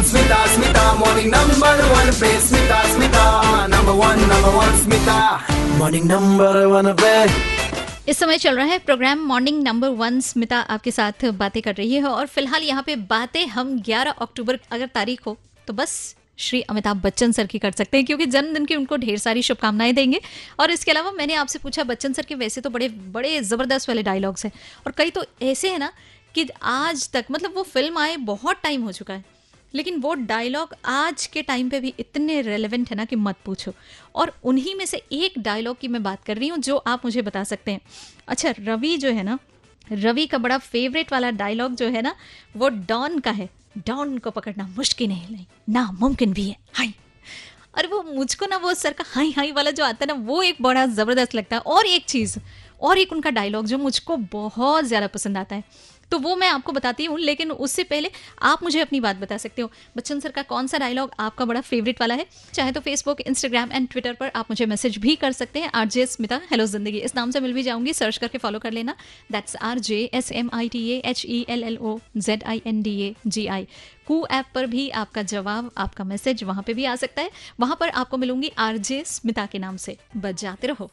one, Smita, Smita. Morning number one पे Smita, Smita. Number one, number one, Smita. Morning number one पे. इस समय चल रहा है program morning number one Smita आपके साथ बातें कर रही है और फ़िलहाल यहाँ पे बातें हम 11 अक्टूबर अगर तारीख हो तो बस श्री अमिताभ बच्चन सर की कर सकते हैं क्योंकि जन्मदिन की उनको ढेर सारी शुभकामनाएँ देंगे और इसके अलावा मैंने आपसे पूछा बच्चन सर के वैसे तो बड़े बड़े ज़बरदस्त वाले डायलॉग्स हैं और कई तो ऐसे हैं ना कि आज तक मतलब वो फ़िल्म आए बहुत टाइम हो चुका है लेकिन वो डायलॉग आज के टाइम पे भी इतने रेलेवेंट है ना कि मत पूछो। और उन्हीं में से एक डायलॉग की मैं बात कर रही हूँ, जो आप मुझे बता सकते हैं। अच्छा रवि जो है ना, रवि का बड़ा फेवरेट वाला डायलॉग जो है ना, वो डॉन का है। डॉन को पकड़ना मुश्किल है, नहीं, नामुमकिन भी है। हाई अरे वो मुझको ना, वो सर का हाई हाई वाला जो आता है ना, वो एक बड़ा ज़बरदस्त लगता है। और एक चीज़, और एक उनका डायलॉग जो मुझको बहुत ज़्यादा पसंद आता है। तो वो मैं आपको बताती हूँ, लेकिन उससे पहले आप मुझे अपनी बात बता सकते हो। बच्चन सर का कौन सा डायलॉग आपका बड़ा फेवरेट वाला है? चाहे तो फेसबुक इंस्टाग्राम एंड ट्विटर पर आप मुझे मैसेज भी कर सकते हैं। आर जे स्मिता हेलो ज़िंदगी। इस नाम से मिल भी जाऊँगी सर्च करके फॉलो कर लेना। That's R J S M I T H E L L O Z I N D A G I Koo app पर भी आपका जवाब, आपका मैसेज वहाँ पे भी आ सकता है। वहाँ पर आपको मिलूँगी आर जे स्मिता के नाम से। बजाते रहो।